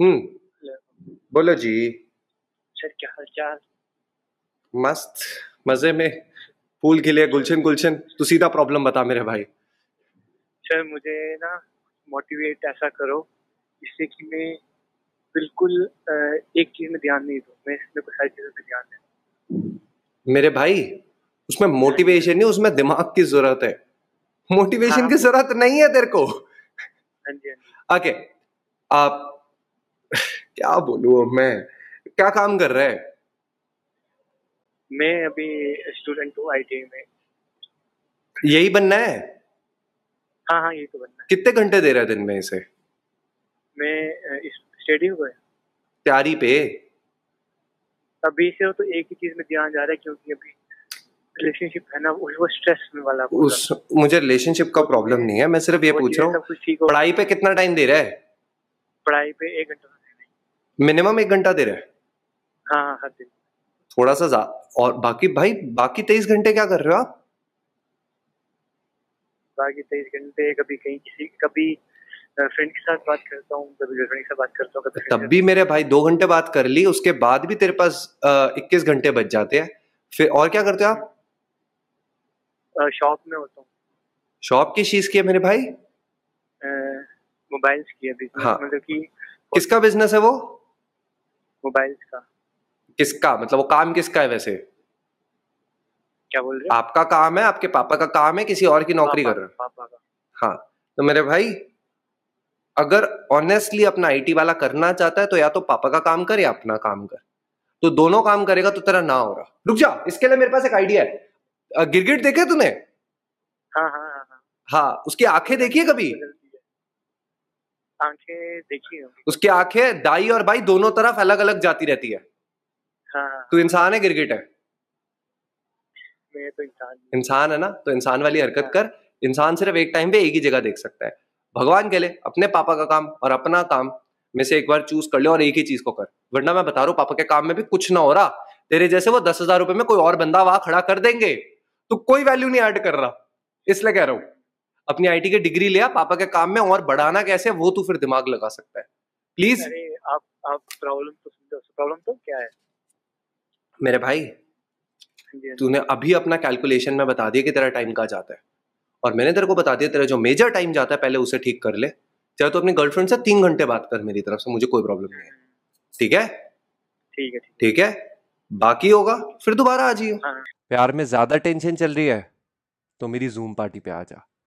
हम्म। बोलो जी। सर क्या हाल चाल मस्त। मज़े में। फूल खिले गुलशन गुलशन। तू सीधा प्रॉब्लम बता मेरे भाई। सर मुझे ना मोटिवेट ऐसा करो जिससे कि मैं बिल्कुल एक चीज़ में ध्यान नहीं दूँ। मैं इसमें कुछ सारी चीज़ों पे ध्यान दूँ मेरे भाई उसमें मोटिवेशन नहीं उसमें दिमाग की ज़रूरत है। मोटिवेशन हाँ। की ज़रूरत नहीं है तेरे को। हाँ जी हाँ जी। ओके आप क्या बोलूँ अब मैं? क्या काम कर रहा है? मैं अभी स्टूडेंट हूँ आई में। यही बनना है? हाँ हाँ यही तो बनना है। कितने घंटे दे रहे हैं दिन में इसे? मैं इस स्टेडियम को तैयारी पे? अभी से तो एक ही चीज़ में ध्यान जा रहा है क्योंकि अभी रिलेशनशिप है ना वो वो स्ट्रेस में वाला उस मुझे रिलेशनशिप का प्रॉब्लम नहीं है मैं सिर्फ़ ये पूछ रहा हूँ कुछ ठीक हो पढ़ाई पे कितना टाइम दे रहा है? पढ़ाई पे एक घंटा मिनिमम एक घंटा दे रहा है? हाँ हाँ दिन। थोड़ा सा ज्या- और बाकी भाई बाकी तेईस घंटे क्या कर रहे हो आप? बाकी तेईस घंटे कभी कहीं किसी कभी फ्रेंड के साथ बात करता हूँ कभी गर्लफ्रेंड के साथ बात करता हूँ तब भी मेरे भाई दो घंटे बात कर ली उसके बाद भी तेरे पास इक्कीस घंटे बच जाते हैं। फिर और क्या करते हो आप? शॉप में होता हूँ। शॉप की चीज़ की है मेरे भाई? मोबाइल्स की अभी हाँ। मतलब कि किसका बिज़नेस है वो? मोबाइल्स का। किसका? मतलब वो काम किसका है वैसे? क्या बोल रहे हो? आपका काम है आपके पापा का काम है किसी और की नौकरी कर रहे हो। पापा का। हाँ तो मेरे भाई अगर ऑनेस्टली अपना आईटी वाला करना चाहता है तो या तो पापा का काम कर या अपना काम कर। तो दोनों काम करेगा तो तेरा ना हो रहा। रुक जा इसके लिए मेरे पास एक आइडिया है। गिरगिट देखे तूने? हाँ हाँ हाँ हाँ। हाँ उसकी आँखें देखी है कभी? है। आँखें देखी हैं उसकी आँखें दाई और बाई दोनों तरफ़ अलग अलग जाती रहती है। हाँ। हाँ तू इंसान है गिरगिट है? मैं तो इंसान इंसान है ना? तो इंसान वाली हरकत कर। इंसान सिर्फ़ एक टाइम पे एक ही जगह देख सकता है। भगवान के लिए अपने पापा का काम और अपना काम में से एक बार चूज़ कर ले और एक ही चीज़ को कर। वरना मैं बता रहा हूँ पापा के काम में भी कुछ ना हो रहा। तेरे जैसे वो दस हज़ार रुपए में कोई और बंदा वहाँ खड़ा कर देंगे। तो कोई वैल्यू नहीं ऐड कर रहा। इसलिए कह रहा हूँ। अपनी आईटी की डिग्री लिया पापा के काम में और बढ़ाना कैसे वो तू फिर दिमाग लगा सकता है। प्लीज़ आप आप प्रॉब्लम तो प्रॉब्लम तो क्या है? मेरे भाई हाँ हाँ। तूने अभी अपना कैलकुलेशन में बता दिया कि तेरा टाइम कहाँ जाता है। और मैंने तेरे को बता दिया तेरा जो मेजर टाइम जाता है पहले उसे ठीक कर ले। चाहे तो अपनी गर्लफ्रेंड से तीन घंटे बात कर मेरी तरफ़ से मुझे कोई प्रॉब्लम नहीं है। ठीक है? ठीक है ठीक है। बाकी होगा फिर दोबारा आ जाइयो हाँ। प्यार में ज़्यादा टेंशन चल रही है तो मेरी जूम पार्टी पे आ जा।